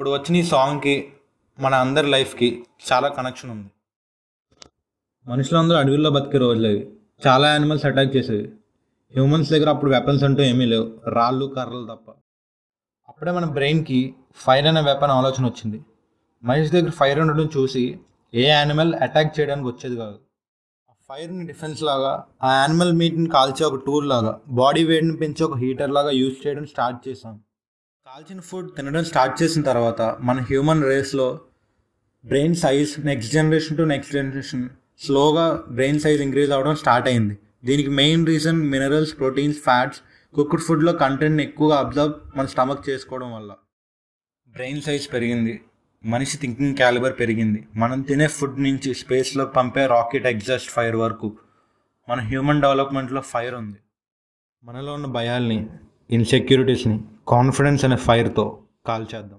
ఇప్పుడు వచ్చిన ఈ సాంగ్కి మన అందరి లైఫ్కి చాలా కనెక్షన్ ఉంది. మనుషులందరూ అడవిలో బతికే రోజులేవి చాలా యానిమల్స్ అటాక్ చేసేవి. హ్యూమన్స్ దగ్గర అప్పుడు వెపన్స్ అంటూ ఏమీ లేవు. రాళ్ళు కర్రలు తప్ప. అప్పుడే మన బ్రెయిన్కి ఫైర్ అనే వెపన్ ఆలోచన వచ్చింది. మనిషి దగ్గర ఫైర్ ఉండడం చూసి ఏ యానిమల్ అటాక్ చేయడానికి వచ్చేది కాదు. ఆ ఫైర్ని డిఫెన్స్ లాగా ఆ యానిమల్ మీట్ని కాల్చే ఒక టూల్ లాగా బాడీ వెయిట్ని పెంచి ఒక హీటర్ లాగా యూజ్ చేయడం స్టార్ట్ చేశాం. కాల్చిన ఫుడ్ తినడం స్టార్ట్ చేసిన తర్వాత మన హ్యూమన్ రేస్లో brain size next generation to next generation స్లోగా బ్రెయిన్ సైజ్ ఇంక్రీజ్ అవ్వడం స్టార్ట్ అయింది. దీనికి main reason minerals proteins fats cooked ఫుడ్లో కంటెంట్ని ఎక్కువగా అబ్జర్వ్ మన స్టమక్ చేసుకోవడం వల్ల. బ్రెయిన్ సైజ్ పెరిగింది. మనిషి థింకింగ్ క్యాలిబర్ పెరిగింది. మనం తినే ఫుడ్ నుంచి స్పేస్లో పంపే రాకెట్ ఎగ్జాస్ట్ ఫైర్ వరకు మన హ్యూమన్ డెవలప్మెంట్లో ఫైర్ ఉంది. మనలో ఉన్న భయాల్ని ఇన్సెక్యూరిటీస్ని కాన్ఫిడెన్స్ అనే ఫైర్తో కాల్చేద్దాం.